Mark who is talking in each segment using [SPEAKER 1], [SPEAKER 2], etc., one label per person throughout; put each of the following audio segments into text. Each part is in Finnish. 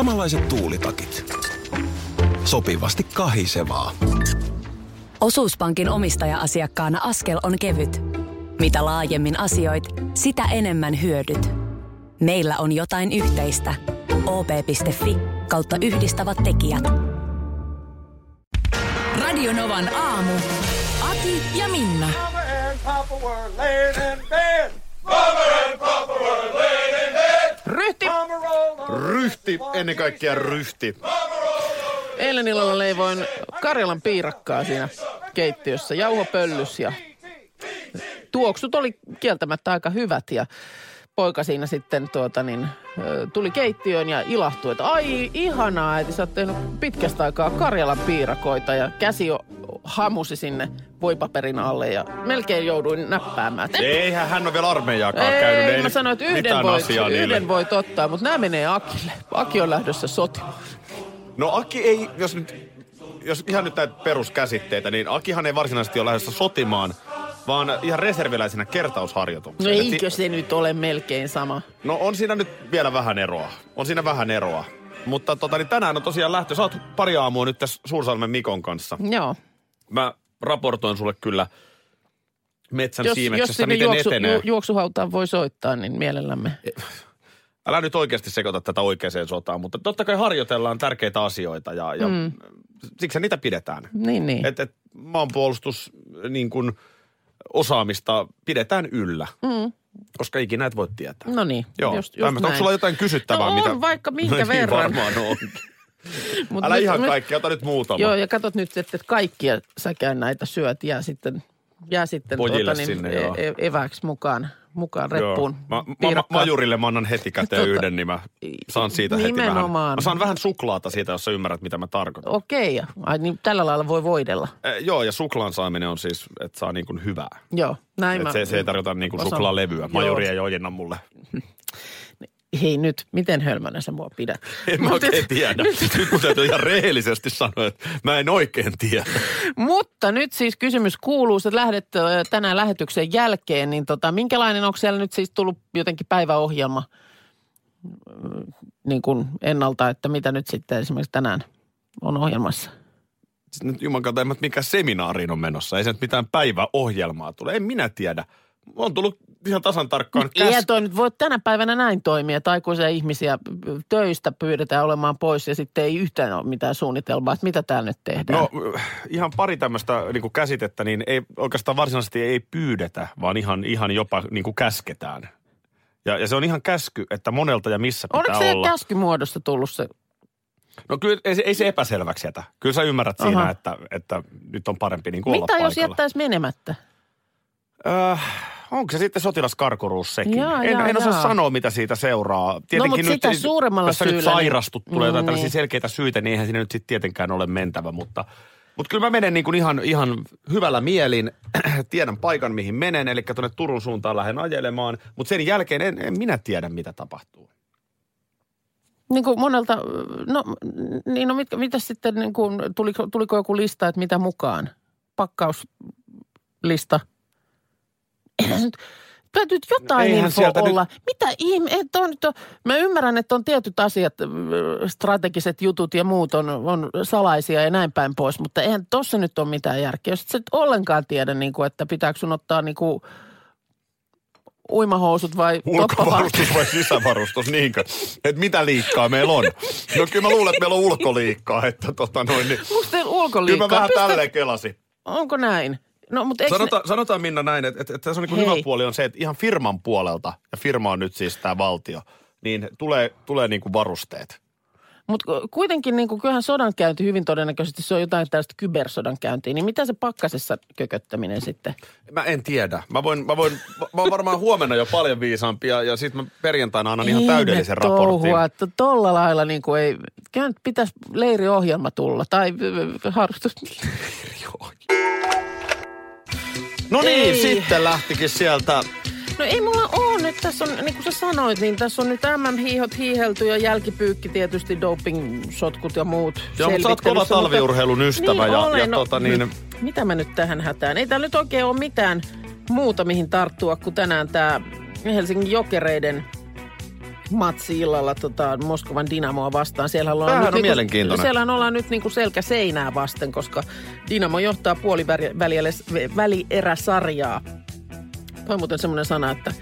[SPEAKER 1] Samanlaiset tuulitakit. Sopivasti kahisevaa.
[SPEAKER 2] Osuuspankin omistaja-asiakkaana askel on kevyt. Mitä laajemmin asioit, sitä enemmän hyödyt. Meillä on jotain yhteistä. op.fi kautta yhdistävät tekijät.
[SPEAKER 3] Radionovan aamu. Ati ja Minna.
[SPEAKER 4] Ryhti!
[SPEAKER 5] Ryhti, ennen kaikkea ryhti.
[SPEAKER 4] Eilen illalla leivoin Karjalan piirakkaa siinä keittiössä, jauhopöllys ja tuoksut oli kieltämättä aika hyvät ja poika siinä sitten tuota niin, tuli keittiöön ja ilahtui, että ai ihanaa, että sä oot tehnyt pitkästä aikaa Karjalan piirakoita ja käsi hamusi sinne voipaperin alle ja melkein jouduin näppäämään. Et-
[SPEAKER 5] Eihän hän ole vielä armeijaakaan käynyt.
[SPEAKER 4] Ei,
[SPEAKER 5] ei
[SPEAKER 4] mä sanoin, että yhden voit, yhden voit ottaa, mutta nämä menee Akille. Aki on lähdössä sotimaan.
[SPEAKER 5] No Aki ei, jos nyt, jos ihan nyt näitä peruskäsitteitä, niin Akihan ei varsinaisesti ole lähdössä sotimaan, vaan ihan reserviläisenä
[SPEAKER 4] No
[SPEAKER 5] kertausharjoitukseen. Et
[SPEAKER 4] eikö se nyt ole melkein sama?
[SPEAKER 5] No on siinä nyt vielä vähän eroa. On siinä vähän eroa. Mutta tota, niin tänään on tosiaan lähtö. Sä oot pari aamua nyt tässä Suursalmen Mikon kanssa.
[SPEAKER 4] Joo.
[SPEAKER 5] Mä raportoin sulle kyllä metsän
[SPEAKER 4] Jos, jos
[SPEAKER 5] siimeksessä,
[SPEAKER 4] sinne
[SPEAKER 5] miten
[SPEAKER 4] juoksu,
[SPEAKER 5] etenee.
[SPEAKER 4] ju, juoksuhautaan voi soittaa, niin mielellämme.
[SPEAKER 5] Älä nyt oikeasti sekoita tätä oikeaan sotaan, mutta totta kai harjoitellaan tärkeitä asioita ja, ja mm. siksi niitä pidetään.
[SPEAKER 4] Niin, niin.
[SPEAKER 5] Et, et maanpuolustus niin kuin, osaamista pidetään yllä, mm. koska ikinä et voi tietää.
[SPEAKER 4] No niin,
[SPEAKER 5] Joo,
[SPEAKER 4] just, just
[SPEAKER 5] onko sulla jotain kysyttävää?
[SPEAKER 4] No on
[SPEAKER 5] mitä...
[SPEAKER 4] vaikka minkä
[SPEAKER 5] no, niin
[SPEAKER 4] verran.
[SPEAKER 5] varmaan on.
[SPEAKER 4] Mut
[SPEAKER 5] Älä
[SPEAKER 4] nyt-
[SPEAKER 5] ihan kaikki, ota nyt muutama.
[SPEAKER 4] Joo, ja katsot nyt, että et kaikkia säkään näitä syöt jää sitten, jää sitten
[SPEAKER 5] Pojille
[SPEAKER 4] niin,
[SPEAKER 5] sinne,
[SPEAKER 4] e- e- eväksi mukaan, mukaan reppuun.
[SPEAKER 5] Joo. Mä, mä, mä, majurille mä annan heti käteen
[SPEAKER 4] Tota,
[SPEAKER 5] yhden, niin mä saan siitä heti vähän.
[SPEAKER 4] nimenomaan.
[SPEAKER 5] Mä saan vähän suklaata siitä, jos sä ymmärrät, mitä mä tarkoitan.
[SPEAKER 4] Okei, ai niin tällä lailla voi voidella.
[SPEAKER 5] Eh, joo, ja suklaan saaminen on siis, että saa niin kuin hyvää.
[SPEAKER 4] Joo, näin
[SPEAKER 5] Et
[SPEAKER 4] mä
[SPEAKER 5] se, se ei tarkoita niin kuin suklaalevyä. Majuri ei ojenna mulle.
[SPEAKER 4] Hei nyt, miten hölmönä sä mua pidät?
[SPEAKER 5] En mä
[SPEAKER 4] Mut
[SPEAKER 5] oikein
[SPEAKER 4] et-
[SPEAKER 5] tiedä. Nyt mun täytyy ihan rehellisesti sanoa, että mä en oikein tiedä.
[SPEAKER 4] Mutta nyt siis kysymys kuuluu, että lähdet tänään lähetyksen jälkeen, niin tota, minkälainen, onko siellä nyt siis tullut jotenkin päiväohjelma niin kuin ennalta, että mitä nyt sitten esimerkiksi tänään on ohjelmassa?
[SPEAKER 5] Sitten nyt juman kautta, en mikä seminaariin on menossa. Ei se nyt mitään päiväohjelmaa tule. En minä tiedä. On tullut ihan tasan tarkkaan
[SPEAKER 4] Eihän toi nyt voi tänä päivänä näin toimia, että aikuisia ihmisiä töistä pyydetään olemaan pois ja sitten ei yhtään ole mitään suunnitelmaa, että mitä täällä nyt tehdään.
[SPEAKER 5] No ihan pari tämmöistä niin kuin käsitettä, niin ei oikeastaan varsinaisesti ei pyydetä, vaan ihan, ihan jopa niin kuin käsketään. Ja, ja se on ihan käsky, että monelta ja missä pitää
[SPEAKER 4] Oliko se
[SPEAKER 5] olla.
[SPEAKER 4] käskymuodossa tullut se?
[SPEAKER 5] No kyllä ei se, ei se epäselväksi jätä. Kyllä sä ymmärrät siinä,
[SPEAKER 4] Aha.
[SPEAKER 5] että, että nyt on parempi niin kuin olla
[SPEAKER 4] Mitä jos
[SPEAKER 5] paikalla.
[SPEAKER 4] jättäisi menemättä?
[SPEAKER 5] Äh, onko se sitten sotilaskarkuruus sekin?
[SPEAKER 4] Jaa,
[SPEAKER 5] en
[SPEAKER 4] jaa,
[SPEAKER 5] en osaa
[SPEAKER 4] jaa.
[SPEAKER 5] sanoa, mitä siitä seuraa.
[SPEAKER 4] mut sitä suuremmalla
[SPEAKER 5] jos sä nyt
[SPEAKER 4] syyllä, niin-
[SPEAKER 5] sairastut, tulee jotain
[SPEAKER 4] Mm,
[SPEAKER 5] tällaisia
[SPEAKER 4] niin.
[SPEAKER 5] selkeitä syitä, niin eihän siinä nyt sitten tietenkään ole mentävä. Mutta, mutta kyllä mä menen niin kuin ihan, ihan hyvällä mielin. Tiedän paikan, mihin menen, eli tuonne Turun suuntaan lähden ajelemaan. Mutta sen jälkeen en, en minä tiedä, mitä tapahtuu.
[SPEAKER 4] Niin kuin monelta, no, niin no mit, mitä sitten, niin kuin, tuliko, tuliko joku lista, että mitä mukaan? Pakkauslista? Eihän nyt, täytyy nyt jotain
[SPEAKER 5] Eihän
[SPEAKER 4] info
[SPEAKER 5] sieltä nyt-
[SPEAKER 4] olla. Mitä ihme, että on, nyt on, mä ymmärrän, että on tietyt asiat, strategiset jutut ja muut on, on salaisia ja näin päin pois, mutta eihän tossa nyt ole mitään järkeä. Jos et sä et ollenkaan tiedä, niin kuin, että pitääkö sun ottaa niin kuin, uimahousut vai.
[SPEAKER 5] Ulkovarustus vai sisävarustus, niinkö? Että mitä liikkaa meillä on? No kyllä mä luulen, että meillä on ulkoliikkaa, että tota noin, niin
[SPEAKER 4] teillä
[SPEAKER 5] Kyllä
[SPEAKER 4] ulkoliikkaa?
[SPEAKER 5] mä vähän
[SPEAKER 4] Pistä-
[SPEAKER 5] tälleen kelasin.
[SPEAKER 4] Onko näin? No, mutta
[SPEAKER 5] Sanotaan, sanotaan Minna näin, että, että, että tässä on niin hyvä puoli on se, että ihan firman puolelta, ja firma on nyt siis tämä valtio, niin tulee, tulee niin kuin varusteet.
[SPEAKER 4] Mutta kuitenkin niin kuin, kyllähän sodankäynti hyvin todennäköisesti se on jotain tällaista kybersodankäyntiä. Niin mitä se pakkasessa kököttäminen sitten?
[SPEAKER 5] Mä en tiedä. Mä voin, mä voin, mä oon varmaan huomenna jo paljon viisaampi ja, ja sitten mä perjantaina annan ihan täydellisen
[SPEAKER 4] touhua,
[SPEAKER 5] raportin.
[SPEAKER 4] että tolla lailla niin kuin ei, pitäisi leiriohjelma tulla tai ö, ö, harrastus.
[SPEAKER 5] No niin,
[SPEAKER 4] Ei.
[SPEAKER 5] sitten lähtikin sieltä.
[SPEAKER 4] No ei mulla ole nyt, tässä on, niin kuin sä sanoit, niin tässä on nyt MM-hiihot hiihelty ja jälkipyykki tietysti, doping-sotkut ja muut.
[SPEAKER 5] Joo, mutta sä oot kova talviurheilun ystävä
[SPEAKER 4] niin
[SPEAKER 5] ja,
[SPEAKER 4] olen,
[SPEAKER 5] ja
[SPEAKER 4] no,
[SPEAKER 5] tota niin,
[SPEAKER 4] nyt- Mitä mä nyt tähän hätään? Ei täällä nyt oikein ole mitään muuta, mihin tarttua, kuin tänään tämä Helsingin jokereiden matsi illalla tota, Moskovan Dynamoa vastaan. Siellä ollaan
[SPEAKER 5] Tämähän
[SPEAKER 4] nyt
[SPEAKER 5] on
[SPEAKER 4] niinku-. Siellä ollaan nyt niinku selkä seinää vasten, koska Dynamo johtaa puolivälieräsarjaa. Toi on muuten semmoinen sana, että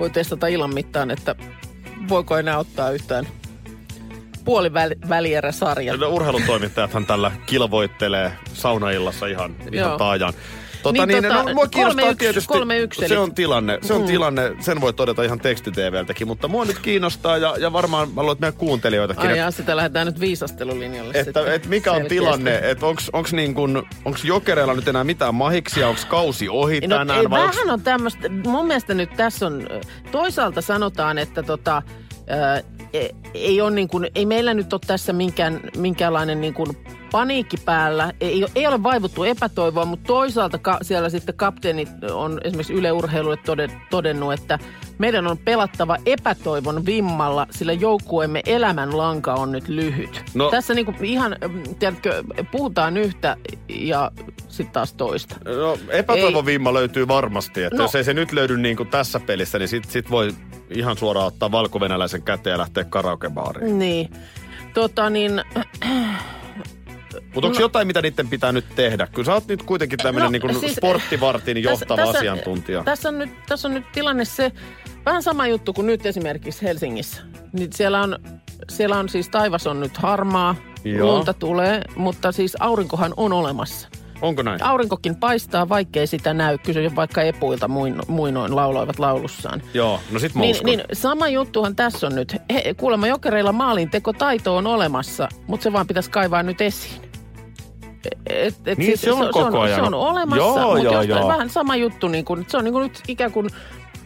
[SPEAKER 4] voi testata illan mittaan, että voiko enää ottaa yhtään puolivälieräsarja.
[SPEAKER 5] No, urheilutoimittajathan tällä kilvoittelee saunaillassa ihan, ihan
[SPEAKER 4] Joo.
[SPEAKER 5] Tota,
[SPEAKER 4] Niin
[SPEAKER 5] niin,
[SPEAKER 4] tota,
[SPEAKER 5] no, mua kiinnostaa
[SPEAKER 4] 3-1,
[SPEAKER 5] tietysti,
[SPEAKER 4] 3-1
[SPEAKER 5] se on tilanne, se on
[SPEAKER 4] Mm.
[SPEAKER 5] tilanne, sen voi todeta ihan tekstiteveltäkin, mutta mua nyt kiinnostaa ja, ja varmaan mä luulen, että meidän kuuntelijoitakin,
[SPEAKER 4] Ai jaa, sitä lähdetään nyt viisastelulinjalle
[SPEAKER 5] että,
[SPEAKER 4] sitten
[SPEAKER 5] että mikä on
[SPEAKER 4] selkeästi.
[SPEAKER 5] tilanne, että onks, onks, niin kun, onks jokereilla nyt enää mitään mahiksia, onks kausi ohi
[SPEAKER 4] No,
[SPEAKER 5] tänään?
[SPEAKER 4] ei,
[SPEAKER 5] vai onks-
[SPEAKER 4] vähän on tämmöistä, mun mielestä nyt tässä on, toisaalta sanotaan, että tota, ää, e- ei, on niin kuin, ei meillä nyt ole tässä minkään, minkäänlainen niin kuin paniikki päällä. Ei, ei ole vaivuttu epätoivoa, mutta toisaalta ka, siellä sitten kapteenit on esimerkiksi Yle Urheilulle tode, todennut, että meidän on pelattava epätoivon vimmalla, sillä joukkueemme elämänlanka on nyt lyhyt.
[SPEAKER 5] No-
[SPEAKER 4] Tässä niin kuin ihan, mm, tiedätkö, puhutaan yhtä ja sitten taas toista.
[SPEAKER 5] No, epätoivon vimma löytyy varmasti. Että
[SPEAKER 4] No.
[SPEAKER 5] jos ei se nyt löydy niin kuin tässä pelissä, niin sit, sit voi ihan suoraan ottaa valkovenäläisen käteen ja lähteä karaokebaariin.
[SPEAKER 4] Niin. Tota niin,
[SPEAKER 5] Mutta onko
[SPEAKER 4] No-
[SPEAKER 5] jotain, mitä niiden pitää nyt tehdä? Kyllä sä oot nyt kuitenkin tämmöinen
[SPEAKER 4] No,
[SPEAKER 5] niin kuin
[SPEAKER 4] siis-
[SPEAKER 5] sporttivartin johtava
[SPEAKER 4] tässä,
[SPEAKER 5] asiantuntija.
[SPEAKER 4] Tässä on, nyt, tässä on nyt tilanne se, vähän sama juttu kuin nyt esimerkiksi Helsingissä. Niin siellä, on, siellä on siis taivas on nyt harmaa,
[SPEAKER 5] Joo.
[SPEAKER 4] lunta tulee, mutta siis aurinkohan on olemassa.
[SPEAKER 5] Onko näin?
[SPEAKER 4] Aurinkokin paistaa, vaikkei sitä näy. Kysy vaikka epuilta muino, muinoin lauloivat laulussaan.
[SPEAKER 5] Joo, no sit mä
[SPEAKER 4] Niin,
[SPEAKER 5] uskon.
[SPEAKER 4] niin sama juttuhan tässä on nyt. He, kuulemma jokereilla maalintekotaito on olemassa, mutta se vaan pitäisi kaivaa nyt esiin. Et, et
[SPEAKER 5] Niin, se on koko ajan.
[SPEAKER 4] Se on olemassa,
[SPEAKER 5] Joo,
[SPEAKER 4] mutta
[SPEAKER 5] joo,
[SPEAKER 4] jostain
[SPEAKER 5] joo.
[SPEAKER 4] vähän sama juttu. Niin kuin, se on niin kuin nyt ikään kuin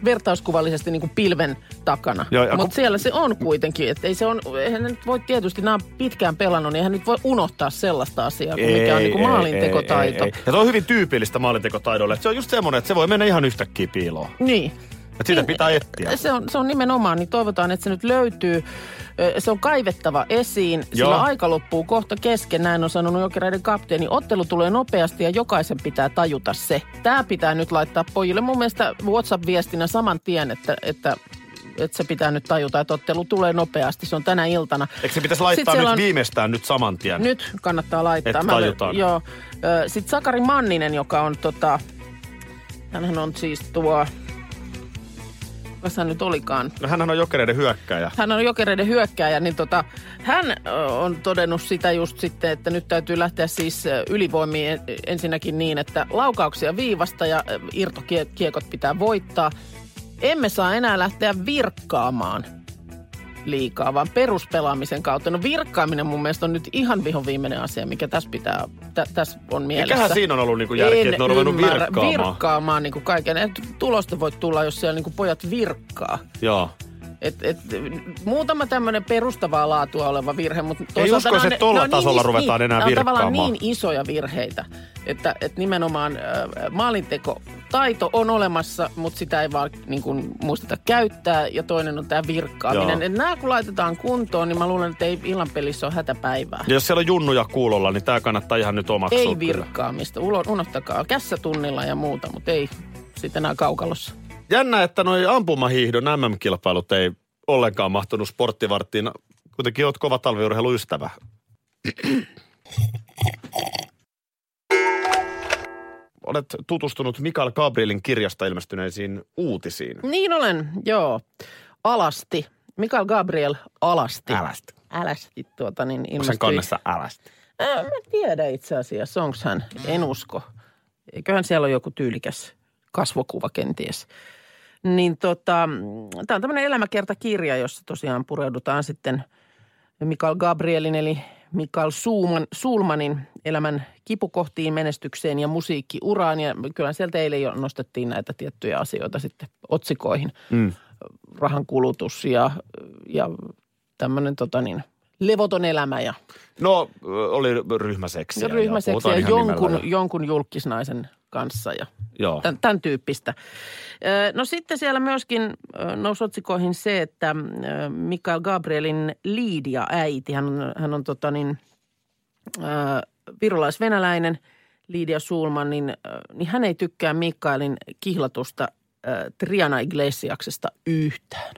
[SPEAKER 4] vertauskuvallisesti niin kuin pilven takana. Mutta
[SPEAKER 5] kun-
[SPEAKER 4] siellä se on kuitenkin. Että ei se on, eihän nyt voi tietysti, nämä pitkään pelannut, niin eihän nyt voi unohtaa sellaista asiaa, kuin mikä on niin kuin maalintekotaito.
[SPEAKER 5] Ei, ei. Ja se on hyvin tyypillistä maalintekotaidolle. Että se on just semmoinen, että se voi mennä ihan yhtäkkiä piiloon.
[SPEAKER 4] Niin.
[SPEAKER 5] Että sitä pitää etsiä.
[SPEAKER 4] Se on, se on nimenomaan, niin toivotaan, että se nyt löytyy. Se on kaivettava esiin,
[SPEAKER 5] Joo.
[SPEAKER 4] sillä aika loppuu kohta kesken, näin on sanonut jokereiden kapteeni. Ottelu tulee nopeasti ja jokaisen pitää tajuta se. Tämä pitää nyt laittaa pojille mun mielestä WhatsApp-viestinä saman tien, että, että, että se pitää nyt tajuta, että ottelu tulee nopeasti. Se on tänä iltana.
[SPEAKER 5] Eikö se pitäisi laittaa nyt
[SPEAKER 4] on-
[SPEAKER 5] viimeistään nyt saman tien?
[SPEAKER 4] Nyt kannattaa laittaa.
[SPEAKER 5] Et
[SPEAKER 4] Mä olen-
[SPEAKER 5] tajutaan.
[SPEAKER 4] Joo. Sitten Sakari Manninen, joka on tota, hänhän on siis tuo, kuka hän nyt olikaan,
[SPEAKER 5] No hänhän on jokereiden hyökkäjä.
[SPEAKER 4] hän on jokereiden hyökkääjä, niin tota, hän on todennut sitä just sitten, että nyt täytyy lähteä siis ylivoimiin en- ensinnäkin niin, että laukauksia viivasta ja irtokiekot pitää voittaa. Emme saa enää lähteä virkkaamaan liikaa, vaan peruspelaamisen kautta. No virkkaaminen mun mielestä on nyt ihan vihon viimeinen asia, mikä tässä pitää, tä, tässä on mielessä.
[SPEAKER 5] Mikähän siinä on ollut niinku järkeä, että ne on ruvennut
[SPEAKER 4] ymmärrä.
[SPEAKER 5] virkkaamaan?
[SPEAKER 4] Virkkaamaan niin kuin kaiken. Et tulosta voi tulla, jos siellä niin kuin pojat virkkaa.
[SPEAKER 5] Joo.
[SPEAKER 4] Et, et, muutama tämmöinen perustavaa laatua oleva virhe, mutta
[SPEAKER 5] Ei usko, että
[SPEAKER 4] ne on
[SPEAKER 5] tasolla
[SPEAKER 4] is-
[SPEAKER 5] ruvetaan enää
[SPEAKER 4] ne on tavallaan
[SPEAKER 5] virkkaamaan.
[SPEAKER 4] niin isoja virheitä, että, että nimenomaan äh, maalinteko taito on olemassa, mutta sitä ei vaan niin kuin, muisteta käyttää. Ja toinen on tämä virkkaaminen.
[SPEAKER 5] Joo.
[SPEAKER 4] Et nämä kun laitetaan kuntoon, niin mä luulen, että ei illan pelissä ole hätäpäivää.
[SPEAKER 5] Ja jos siellä on junnuja kuulolla, niin tämä kannattaa ihan nyt omaksua.
[SPEAKER 4] Ei virkkaamista. Ulo, unohtakaa kässätunnilla ja muuta, mutta ei sitten enää kaukalossa.
[SPEAKER 5] Jännä, että noi ampumahiihdon MM-kilpailut ei ollenkaan mahtunut sporttivarttiin. Kuitenkin oot kova talviurheiluystävä. Olet tutustunut Mikael Gabrielin kirjasta ilmestyneisiin uutisiin.
[SPEAKER 4] Niin olen, joo. Alasti. Mikael Gabriel Alasti.
[SPEAKER 5] Älästi.
[SPEAKER 4] Älästi tuota niin
[SPEAKER 5] Onko
[SPEAKER 4] ilmestyi.
[SPEAKER 5] sen kannessa älästi?
[SPEAKER 4] Ää, mä en tiedä itse asiassa, onko hän, en usko. Eiköhän siellä ole joku tyylikäs kasvokuva kenties. Niin tota, tämä on tämmöinen elämäkertakirja, jossa tosiaan pureudutaan sitten Mikael Gabrielin eli Mikael Suuman, Suulmanin elämän kipukohtiin, menestykseen ja musiikkiuraan. Ja kyllä sieltä eilen jo nostettiin näitä tiettyjä asioita sitten otsikoihin.
[SPEAKER 5] Mm.
[SPEAKER 4] Rahan kulutus ja, ja tämmöinen tota niin, levoton elämä ja
[SPEAKER 5] No, oli ryhmäseksiä.
[SPEAKER 4] ja ryhmäseksiä
[SPEAKER 5] puhutaan ihan
[SPEAKER 4] jonkun,
[SPEAKER 5] nimellä.
[SPEAKER 4] jonkun julkisnaisen kanssa ja
[SPEAKER 5] Joo.
[SPEAKER 4] tämän, tämän tyyppistä. No sitten siellä myöskin nousi otsikoihin se, että Mikael Gabrielin Liidia äiti, hän on, hän on tota niin, virolais-venäläinen Liidia Sulman, niin, niin hän ei tykkää Mikaelin kihlatusta Triana Iglesiaksesta yhtään.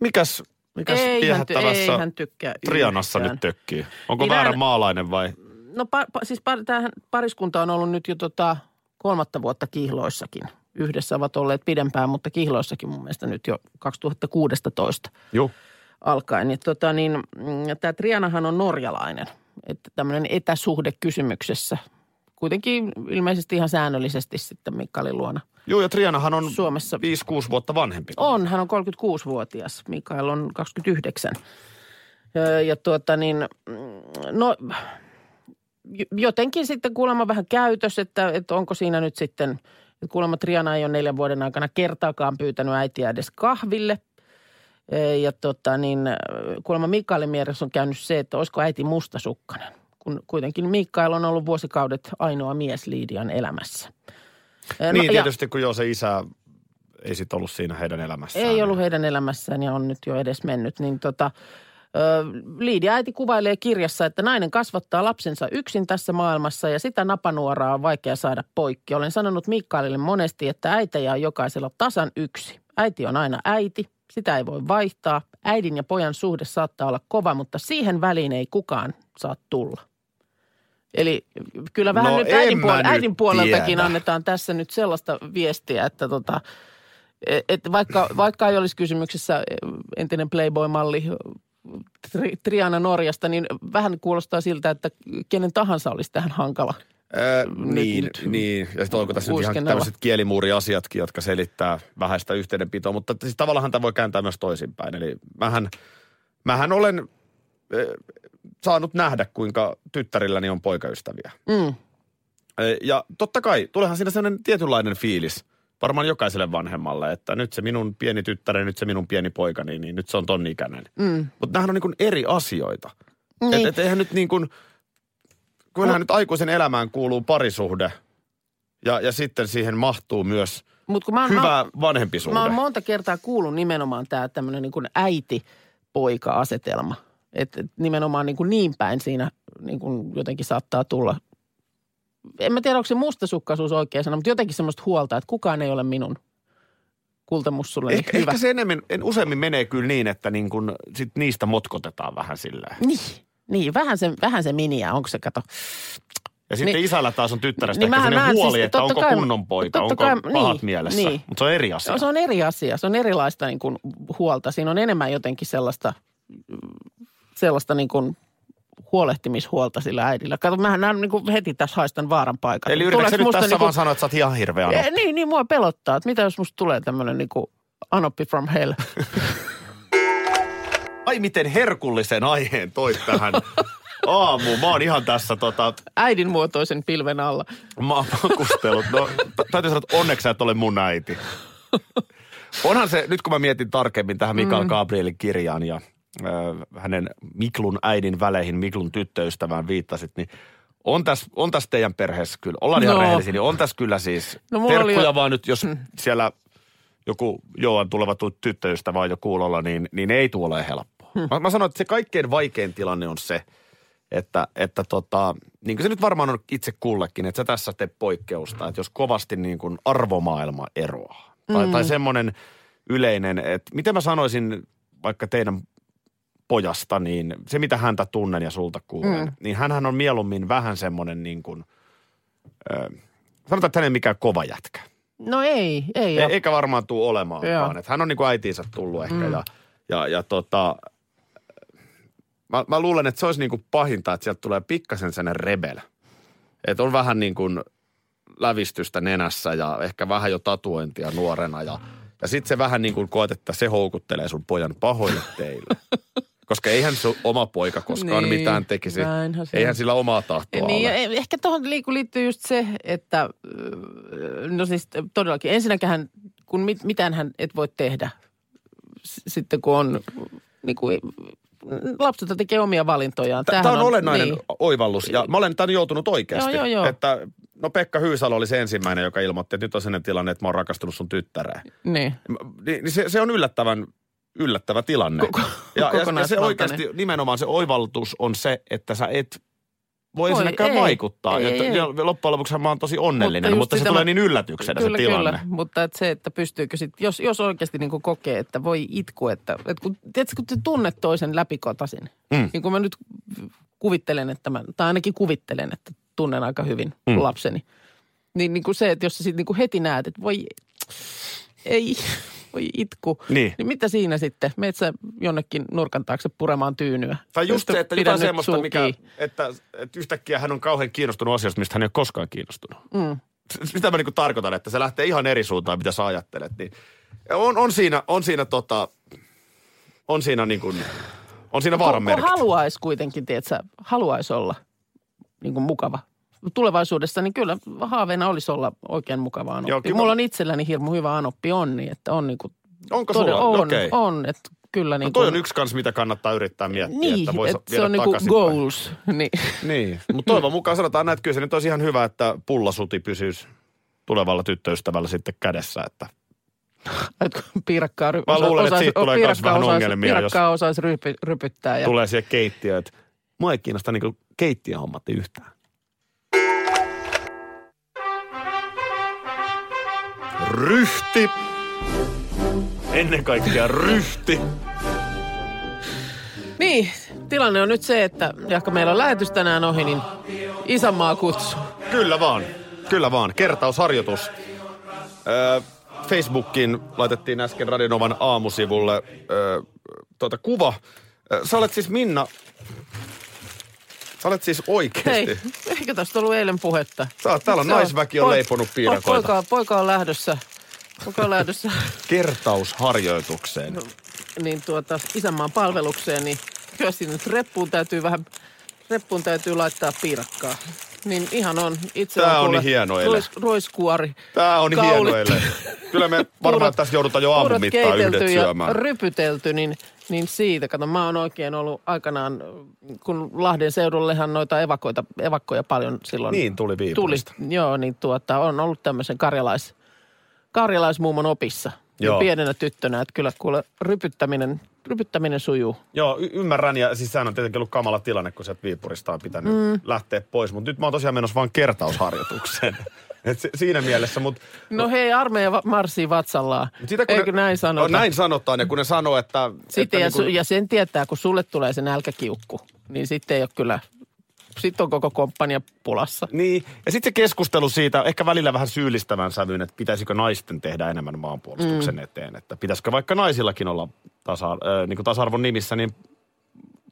[SPEAKER 5] Mikäs, mikäs
[SPEAKER 4] Ei hän, ty- ei hän tykkää
[SPEAKER 5] Trianassa
[SPEAKER 4] yhtään.
[SPEAKER 5] nyt tökkii? Onko
[SPEAKER 4] Minä-
[SPEAKER 5] väärä maalainen vai?
[SPEAKER 4] No pa, pa, siis par, tämähän pariskunta on ollut nyt jo tota kolmatta vuotta kihloissakin. Yhdessä ovat olleet pidempään, mutta kihloissakin mun mielestä nyt jo 2016
[SPEAKER 5] Joo.
[SPEAKER 4] alkaen. Niin, tota, niin, tämä Trianahan on norjalainen, että tämmöinen etäsuhde kysymyksessä. Kuitenkin ilmeisesti ihan säännöllisesti sitten Mikkalin luona.
[SPEAKER 5] Joo, ja Trianahan on
[SPEAKER 4] Suomessa.
[SPEAKER 5] 5-6 vuotta vanhempi.
[SPEAKER 4] On, hän on 36-vuotias, Mikael on 29. Ja, tuota niin, mm, no jotenkin sitten kuulemma vähän käytös, että, että onko siinä nyt sitten, että kuulemma Triana ei ole neljän vuoden aikana kertaakaan pyytänyt äitiä edes kahville. E, Ja tota niin, kuulemma Mikaelin mielessä on käynyt se, että olisiko äiti mustasukkainen, kun kuitenkin Mikael on ollut vuosikaudet ainoa mies Liidian elämässä. E,
[SPEAKER 5] Niin
[SPEAKER 4] ja-
[SPEAKER 5] tietysti, kun joo se isä ei sit ollut siinä heidän elämässään.
[SPEAKER 4] ei ollut heidän elämässään ja on nyt jo edes mennyt, niin tota, Liidia äiti kuvailee kirjassa, että nainen kasvattaa lapsensa yksin tässä maailmassa ja sitä napanuoraa on vaikea saada poikki. Olen sanonut Mikaelille monesti, että äitejä on jokaisella tasan yksi. Äiti on aina äiti, sitä ei voi vaihtaa. Äidin ja pojan suhde saattaa olla kova, mutta siihen väliin ei kukaan saa tulla. Eli kyllä vähän
[SPEAKER 5] No
[SPEAKER 4] nyt äidin, puol-
[SPEAKER 5] nyt
[SPEAKER 4] äidin puoleltakin
[SPEAKER 5] tiedä.
[SPEAKER 4] annetaan tässä nyt sellaista viestiä, että tota, että vaikka, vaikka ei olisi kysymyksessä entinen Playboy-malli Tri- Triana Norjasta, niin vähän kuulostaa siltä, että kenen tahansa olisi tähän hankala.
[SPEAKER 5] Öö,
[SPEAKER 4] Nyt-
[SPEAKER 5] niin,
[SPEAKER 4] nyt
[SPEAKER 5] niin. Ja sitten onko tässä nyt ihan tämmöiset kielimuuriasiatkin, jotka selittää vähäistä yhteydenpitoa. Mutta siis tavallaan tämä voi kääntää myös toisinpäin. Eli mähän, mähän olen äh, saanut nähdä, kuinka tyttärilläni on poikaystäviä.
[SPEAKER 4] Mm.
[SPEAKER 5] Ja totta kai, tulehan siinä sellainen tietynlainen fiilis varmaan jokaiselle vanhemmalle, että nyt se minun pieni tyttäreni, nyt se minun pieni poikani, niin nyt se on ton ikäinen.
[SPEAKER 4] Mm.
[SPEAKER 5] Mutta nämähän on niin kuin eri asioita.
[SPEAKER 4] Niin.
[SPEAKER 5] Et, et eihän nyt niin kuin, kyllähän nyt aikuisen elämään kuuluu parisuhde ja, ja sitten siihen mahtuu myös
[SPEAKER 4] Mut kun mä, oon-
[SPEAKER 5] hyvä
[SPEAKER 4] mä,
[SPEAKER 5] vanhempi suhde.
[SPEAKER 4] mä oon monta kertaa kuullut nimenomaan tämä tämmöinen niin kuin äiti-poika-asetelma. Että et nimenomaan niin, kuin niin päin siinä niin kuin jotenkin saattaa tulla. En mä tiedä, onko se mustasukkaisuus oikea sana, mutta jotenkin semmoista huolta, että kukaan ei ole minun kultamussulleni
[SPEAKER 5] ehkä,
[SPEAKER 4] hyvä.
[SPEAKER 5] ehkä se enemmän, en, useammin menee kyllä niin, että niin kuin sit niistä motkotetaan vähän silleen.
[SPEAKER 4] Niin, niin vähän, se, vähän se miniä, onko se kato.
[SPEAKER 5] Ja sitten
[SPEAKER 4] Niin-
[SPEAKER 5] isällä taas on tyttärestä
[SPEAKER 4] niin
[SPEAKER 5] ehkä sellainen
[SPEAKER 4] näen
[SPEAKER 5] huoli,
[SPEAKER 4] siis-
[SPEAKER 5] että onko
[SPEAKER 4] kai-
[SPEAKER 5] kunnon poika, onko
[SPEAKER 4] kai-
[SPEAKER 5] pahat
[SPEAKER 4] niin,
[SPEAKER 5] mielessä.
[SPEAKER 4] niin.
[SPEAKER 5] Mutta se on eri asia.
[SPEAKER 4] No, se on eri asia. Se on erilaista niin kuin huolta. Siinä on enemmän jotenkin sellaista, sellaista niin kuin huolehtimishuolta sillä äidillä. Kato, mähän näen niin kuin heti tässä haistan vaaran paikan.
[SPEAKER 5] Eli yritätkö nyt tässä
[SPEAKER 4] niin kuin-
[SPEAKER 5] vaan sanoa, että sä oot ihan hirveä
[SPEAKER 4] Eh,
[SPEAKER 5] anoppi?
[SPEAKER 4] Niin, niin mua pelottaa, että mitä jos musta tulee tämmöinen niin kuin Anoppi from hell.
[SPEAKER 5] Ai miten herkullisen aiheen toit tähän aamuun. Mä oon ihan tässä tota,
[SPEAKER 4] Äidin muotoisen pilven alla.
[SPEAKER 5] Mä oon makustellut. No, täytyy sanoa, että onneksi sä et ole mun äiti. Onhan se, nyt kun mä mietin tarkemmin tähän Mikael Gabrielin kirjaan ja hänen Miklun äidin väleihin, Miklun tyttöystävään viittasit, niin on tässä, on tässä teidän perheessä kyllä, ollaan ihan
[SPEAKER 4] No.
[SPEAKER 5] rehellisiä, niin on tässä kyllä siis
[SPEAKER 4] No oli
[SPEAKER 5] terkkuja
[SPEAKER 4] jo-
[SPEAKER 5] vaan nyt, jos siellä joku Joan tuleva tu- tyttöystävä on jo kuulolla, niin, niin ei tule helppoa. Mä, mä sanon, että se kaikkein vaikein tilanne on se, että, että tota, niin kuin se nyt varmaan on itse kullekin, että sä tässä teet poikkeusta, että jos kovasti niin kuin arvomaailma eroaa. Tai, tai semmoinen yleinen, että miten mä sanoisin vaikka teidän pojasta, niin se mitä häntä tunnen ja sulta kuulen, mm. niin hänhän on mieluummin vähän semmoinen niin kuin, ö, sanotaan, että hän ei mikään kova jätkä.
[SPEAKER 4] No ei, ei
[SPEAKER 5] E- eikä varmaan tule olemaankaan. Että hän on niin kuin äitiinsä tullut ehkä ja, ja, ja tota, mä, mä luulen, että se olisi niin kuin pahinta, että sieltä tulee pikkasen sellainen rebel. Että on vähän niin kuin lävistystä nenässä ja ehkä vähän jo tatuointia nuorena ja, ja sitten se vähän niin kuin koet, että se houkuttelee sun pojan pahoille teille. Koska eihän se oma poika koskaan
[SPEAKER 4] Niin,
[SPEAKER 5] mitään tekisi.
[SPEAKER 4] se
[SPEAKER 5] Eihän
[SPEAKER 4] on.
[SPEAKER 5] sillä omaa tahtoa
[SPEAKER 4] Niin,
[SPEAKER 5] ole.
[SPEAKER 4] e- ehkä tuohon liittyy just se, että no siis todellakin ensinnäkin hän, kun mit, mitään hän et voi tehdä sitten kun on niin kuin, lapset tekee omia valintojaan.
[SPEAKER 5] Tämä
[SPEAKER 4] Tämähän
[SPEAKER 5] on olennainen
[SPEAKER 4] Niin.
[SPEAKER 5] oivallus ja mä olen tämän joutunut oikeasti.
[SPEAKER 4] Joo, joo, joo.
[SPEAKER 5] Että, no Pekka Hyysalo oli se ensimmäinen, joka ilmoitti, että nyt on sellainen tilanne, että mä oon rakastunut sun tyttäreen.
[SPEAKER 4] niin.
[SPEAKER 5] Niin, niin se, se on yllättävän yllättävä tilanne.
[SPEAKER 4] Koko-
[SPEAKER 5] ja, ja, se oikeasti nimenomaan se oivallus on se, että sä et voi ensinnäkään
[SPEAKER 4] ei.
[SPEAKER 5] vaikuttaa.
[SPEAKER 4] Ei,
[SPEAKER 5] että
[SPEAKER 4] ei,
[SPEAKER 5] ja Loppujen lopuksi mä oon tosi onnellinen, mutta, mutta se tulee
[SPEAKER 4] mä-
[SPEAKER 5] niin yllätyksenä
[SPEAKER 4] kyllä,
[SPEAKER 5] se tilanne.
[SPEAKER 4] Kyllä, mutta et se, että pystyykö sit, jos, jos oikeasti niin kokee, että voi itku, että, että kun, tiedätkö, kun te tunnet toisen läpikotaisin,
[SPEAKER 5] Mm.
[SPEAKER 4] niin kun mä nyt kuvittelen, että mä, tai ainakin kuvittelen, että tunnen aika hyvin
[SPEAKER 5] Mm.
[SPEAKER 4] lapseni, niin, niin kuin se, että jos sä sitten niin heti näet, että voi, ei, itku,
[SPEAKER 5] Niin.
[SPEAKER 4] niin mitä siinä sitten? Meet sä jonnekin nurkan taakse puremaan tyynyä?
[SPEAKER 5] Tai just se, että jotain semmoista, mikä, että, että yhtäkkiä hän on kauhean kiinnostunut asioista, mistä hän ei ole koskaan kiinnostunut.
[SPEAKER 4] Mm.
[SPEAKER 5] Sitä mä niin tarkoitan, että se lähtee ihan eri suuntaan, mitä sä ajattelet. Niin on, on siinä, on siinä tota, on siinä niin kuin, on siinä vaaran merkit.
[SPEAKER 4] haluaisi kuitenkin, tiedätkö, haluaisi olla niin kuin mukava tulevaisuudessa, niin kyllä haaveena olisi olla oikein mukava anoppi.
[SPEAKER 5] Joo, kyllä
[SPEAKER 4] Mulla on itselläni hirmu hyvä anoppi onni, että on niin kuin,
[SPEAKER 5] Onko
[SPEAKER 4] todella-
[SPEAKER 5] sulla?
[SPEAKER 4] on,
[SPEAKER 5] Okei.
[SPEAKER 4] on, että kyllä
[SPEAKER 5] No
[SPEAKER 4] niin
[SPEAKER 5] toi
[SPEAKER 4] kuin,
[SPEAKER 5] on yksi kans, mitä kannattaa yrittää miettiä,
[SPEAKER 4] niin,
[SPEAKER 5] että voisi
[SPEAKER 4] se
[SPEAKER 5] viedä
[SPEAKER 4] on niin kuin goals. Niin.
[SPEAKER 5] Niin, mutta toivon mukaan sanotaan näin, että kyllä se nyt olisi ihan hyvä, että pullasuti pysyisi tulevalla tyttöystävällä sitten kädessä, että
[SPEAKER 4] piirakkaa, ry-
[SPEAKER 5] Mä luulen, että
[SPEAKER 4] osaisi-
[SPEAKER 5] siitä tulee kans vähän
[SPEAKER 4] osaisi-
[SPEAKER 5] ongelmia, jos-
[SPEAKER 4] Piirakkaa osaisi rypy, rypyttää. Ja,
[SPEAKER 5] tulee siihen keittiöön, että mua ei kiinnosta niinku keittiöhommat yhtään. Ryhti. Ennen kaikkea ryhti.
[SPEAKER 4] Niin, tilanne on nyt se, että jahka meillä on lähetys tänään ohi, niin isänmaa kutsuu.
[SPEAKER 5] Kyllä vaan. Kyllä vaan. Kertausharjoitus. Öö, Facebookiin laitettiin äsken Radinovan aamusivulle öö, tuota kuva. Sä olet siis Minna, sä olet siis oikeesti.
[SPEAKER 4] Hei, eikö tästä ollut eilen puhetta?
[SPEAKER 5] Sä oot, täällä on
[SPEAKER 4] on-
[SPEAKER 5] naisväki on
[SPEAKER 4] poi-
[SPEAKER 5] leiponut piirakoita.
[SPEAKER 4] Poika, poika on lähdössä, poika on lähdössä
[SPEAKER 5] Kertausharjoitukseen.
[SPEAKER 4] niin tuota, isänmaan palvelukseen, niin kyllä siinä nyt reppuun täytyy vähän, reppuun täytyy laittaa piirakkaa. Niin ihan on. Itse
[SPEAKER 5] Tää on
[SPEAKER 4] kuule
[SPEAKER 5] niin hieno ele.
[SPEAKER 4] Ruis, ruiskuori.
[SPEAKER 5] Tää on hieno
[SPEAKER 4] kaulit-
[SPEAKER 5] ele. Kyllä me varmaan tässä joudutaan jo aamun mittaan yhdet syömään.
[SPEAKER 4] rypytelty, niin, niin siitä. Kato, mä oon oikein ollut aikanaan, kun Lahden seudullehan noita evakoita, evakkoja paljon silloin
[SPEAKER 5] Niin, tuli
[SPEAKER 4] tuli.
[SPEAKER 5] Viipurista.
[SPEAKER 4] Joo, niin tuota, on ollut tämmöisen karjalais, karjalaismuumon opissa.
[SPEAKER 5] Joo.
[SPEAKER 4] Jo pienenä tyttönä, että kyllä kuule rypyttäminen, rypyttäminen sujuu.
[SPEAKER 5] Joo, y- ymmärrän ja siis sehän on tietenkin ollut kamala tilanne, kun sieltä Viipurista on pitänyt mm. lähteä pois. Mutta nyt mä oon tosiaan menossa vaan kertausharjoitukseen. Et si- siinä mielessä, mutta
[SPEAKER 4] No hei, armeija va- marssii vatsallaan.
[SPEAKER 5] sitä kun
[SPEAKER 4] Eikö
[SPEAKER 5] ne,
[SPEAKER 4] näin sanota?
[SPEAKER 5] No, näin sanotaan ja kun ne sanoo, että...
[SPEAKER 4] Sitten
[SPEAKER 5] että
[SPEAKER 4] ja,
[SPEAKER 5] niin kun-
[SPEAKER 4] ja sen tietää, kun sulle tulee se nälkäkiukku, niin sitten ei ole kyllä, sitten on koko komppania pulassa.
[SPEAKER 5] Niin, ja sitten se keskustelu siitä, ehkä välillä vähän syyllistävän sävyyn, että pitäisikö naisten tehdä enemmän maanpuolustuksen mm. eteen. Että pitäisikö vaikka naisillakin olla tasa, äh, niin kuin tasa-arvon nimissä niin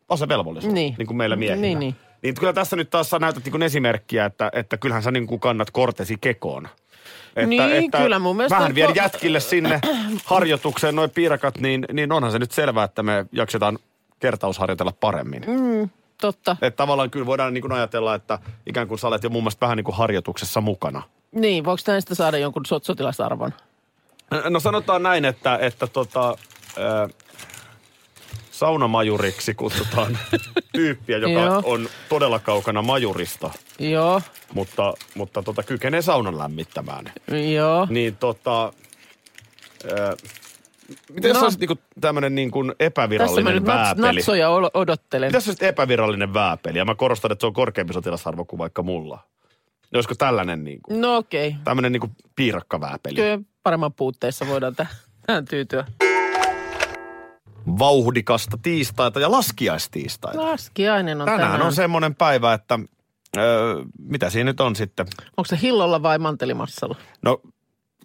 [SPEAKER 5] asevelvollisuus,
[SPEAKER 4] Niin.
[SPEAKER 5] niin kuin meillä miehillä.
[SPEAKER 4] Niin, niin.
[SPEAKER 5] niin kyllä tässä nyt taas sä näytät niin kuin esimerkkiä, että, että kyllähän sä niin kuin kannat kortesi kekoon. Että,
[SPEAKER 4] Niin, kyllä mun mielestä
[SPEAKER 5] Vähän vielä jätkille sinne harjoitukseen noin piirakat, niin, niin onhan se nyt selvää, että me jaksetaan kertausharjoitella paremmin. Mm.
[SPEAKER 4] Totta.
[SPEAKER 5] Että tavallaan kyllä voidaan niin kuin ajatella, että ikään kuin sä olet jo mun mielestä vähän niin kuin harjoituksessa mukana.
[SPEAKER 4] Niin, voiko näistä saada jonkun sot- sotilasarvon?
[SPEAKER 5] No sanotaan näin, että, että tota, ö, saunamajuriksi kutsutaan tyyppiä, joka
[SPEAKER 4] Joo.
[SPEAKER 5] on todella kaukana majurista,
[SPEAKER 4] Joo,
[SPEAKER 5] mutta, mutta tota, kykenee saunan lämmittämään.
[SPEAKER 4] joo.
[SPEAKER 5] Niin tota, ö, miten
[SPEAKER 4] No.
[SPEAKER 5] olisi niinku tämmöinen niinku
[SPEAKER 4] Tässä mä
[SPEAKER 5] epävirallinen vääpeli?
[SPEAKER 4] natsoja o- odottelen.
[SPEAKER 5] Mitä jos olisi epävirallinen vääpeli? Ja mä korostan, että se on korkeampi sotilasarvo kuin vaikka mulla. Niin olisiko tällainen niinku,
[SPEAKER 4] No okei. Okay.
[SPEAKER 5] tämmöinen niinku piirakkavääpeli?
[SPEAKER 4] Kyllä paremman puutteissa voidaan täh- tähän tyytyä.
[SPEAKER 5] Vauhdikasta tiistaita ja laskiaistiistaita.
[SPEAKER 4] Laskiainen on
[SPEAKER 5] Tänään,
[SPEAKER 4] tänään.
[SPEAKER 5] on semmoinen päivä, että öö, mitä siinä nyt on sitten?
[SPEAKER 4] Onko se hillolla vai mantelimassalla?
[SPEAKER 5] No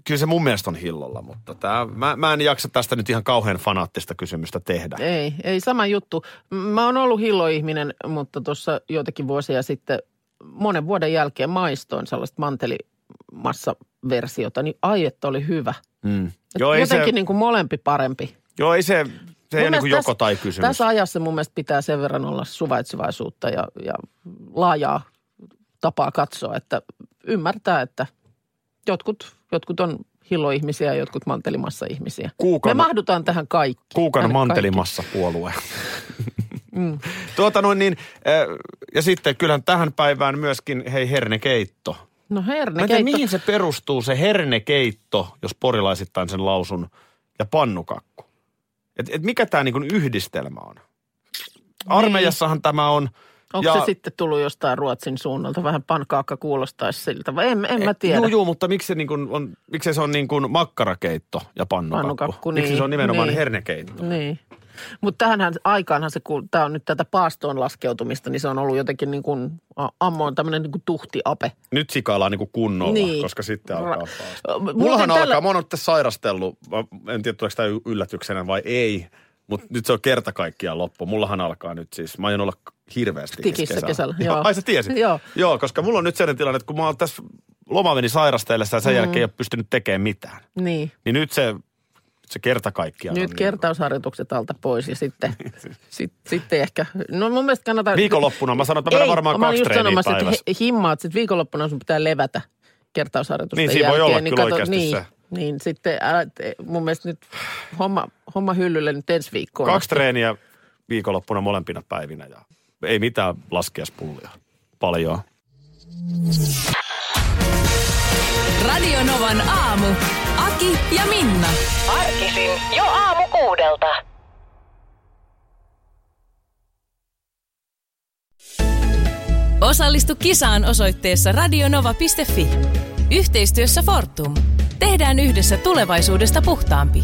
[SPEAKER 5] kyllä se mun mielestä on hillolla, mutta tää, mä, mä en jaksa tästä nyt ihan kauhean fanaattista kysymystä tehdä.
[SPEAKER 4] Ei, ei sama juttu. Mä oon ollut hilloihminen, mutta tuossa joitakin vuosia sitten monen vuoden jälkeen maistoin sellaista mantelimassaversiota, niin ai, että oli hyvä.
[SPEAKER 5] Mm.
[SPEAKER 4] Et
[SPEAKER 5] Joo, ei
[SPEAKER 4] Jotenkin
[SPEAKER 5] se,
[SPEAKER 4] niin kuin molempi parempi.
[SPEAKER 5] joo, ei se, se ei ole niin joko
[SPEAKER 4] tässä-
[SPEAKER 5] tai kysymys.
[SPEAKER 4] Tässä ajassa mun mielestä pitää sen verran olla suvaitsevaisuutta ja, ja laajaa tapaa katsoa, että ymmärtää, että jotkut, jotkut on hilloihmisiä ja jotkut mantelimassa ihmisiä.
[SPEAKER 5] Kuukana-
[SPEAKER 4] Me mahdutaan tähän kaikki.
[SPEAKER 5] Kuukan
[SPEAKER 4] Tänne
[SPEAKER 5] mantelimassa puolue. tuota noin niin, äh, ja sitten kyllähän tähän päivään myöskin, hei hernekeitto.
[SPEAKER 4] kaikki. No
[SPEAKER 5] Mä
[SPEAKER 4] herne,
[SPEAKER 5] en tiedä, mihin se perustuu se hernekeitto, jos porilaisittain sen lausun, ja pannukakku. Et, et mikä tämä niinku yhdistelmä on? Armeijassahan tämä on,
[SPEAKER 4] Onko
[SPEAKER 5] Ja-
[SPEAKER 4] se sitten tullut jostain Ruotsin suunnalta? Vähän pankaakka kuulostaisi siltä, vai en, en mä tiedä.
[SPEAKER 5] Joo, joo, mutta miksi se, niin kuin on, miksi se on niin kuin makkarakeitto ja pannukakku?
[SPEAKER 4] Pannukakku,
[SPEAKER 5] Miksi
[SPEAKER 4] niin,
[SPEAKER 5] se on nimenomaan
[SPEAKER 4] niin.
[SPEAKER 5] hernekeitto?
[SPEAKER 4] Niin. Mutta tähänhän aikaanhan se, kun tämä on nyt tätä paastoon laskeutumista, niin se on ollut jotenkin niin kuin, a- ammoon tämmöinen niin kuin tuhtiape.
[SPEAKER 5] Nyt sikaillaan niin kuin kunnolla,
[SPEAKER 4] Niin.
[SPEAKER 5] koska sitten alkaa.
[SPEAKER 4] Muuten
[SPEAKER 5] Mullahan
[SPEAKER 4] tällä-
[SPEAKER 5] alkaa, mä oon nyt tässä sairastellut, en tiedä tuleeko tämä yllätyksenä vai ei, mutta nyt se on kerta kaikkiaan loppu. Mullahan alkaa nyt siis, mä aion olla hirveästi
[SPEAKER 4] Tikissä kesällä, joo.
[SPEAKER 5] Ai sä tiesit?
[SPEAKER 4] Joo.
[SPEAKER 5] joo, koska mulla on nyt sellainen tilanne, että kun mä oon tässä loma meni sairastellessa ja sen mm. jälkeen ei ole pystynyt tekemään mitään.
[SPEAKER 4] Niin.
[SPEAKER 5] Niin nyt se, se kerta kaikkiaan
[SPEAKER 4] Nyt
[SPEAKER 5] on
[SPEAKER 4] kertausharjoitukset alta pois ja sitten, sit, sitten ehkä, no mun mielestä kannattaa...
[SPEAKER 5] Viikonloppuna mä sanon, että mä
[SPEAKER 4] Ei,
[SPEAKER 5] varmaan
[SPEAKER 4] mä olin
[SPEAKER 5] kaksi
[SPEAKER 4] just
[SPEAKER 5] treeniä
[SPEAKER 4] sanomassa,
[SPEAKER 5] päivässä.
[SPEAKER 4] että himmaat, sitten viikonloppuna sun pitää levätä kertausharjoitusten
[SPEAKER 5] Niin, siinä voi
[SPEAKER 4] jälkeen.
[SPEAKER 5] olla kyllä oikeasti
[SPEAKER 4] niin,
[SPEAKER 5] se.
[SPEAKER 4] Niin, sitten älä, te- mun mielestä nyt homma, homma hyllylle nyt ensi viikkoon.
[SPEAKER 5] Kaksi treeniä viikonloppuna molempina päivinä ja ei mitään laskiaspullia. Paljon.
[SPEAKER 3] Radio Novan aamu. Aki ja Minna.
[SPEAKER 2] Arkisin jo aamu kuudelta.
[SPEAKER 3] Osallistu kisaan osoitteessa radionova.fi. Yhteistyössä Fortum. Tehdään yhdessä tulevaisuudesta puhtaampi.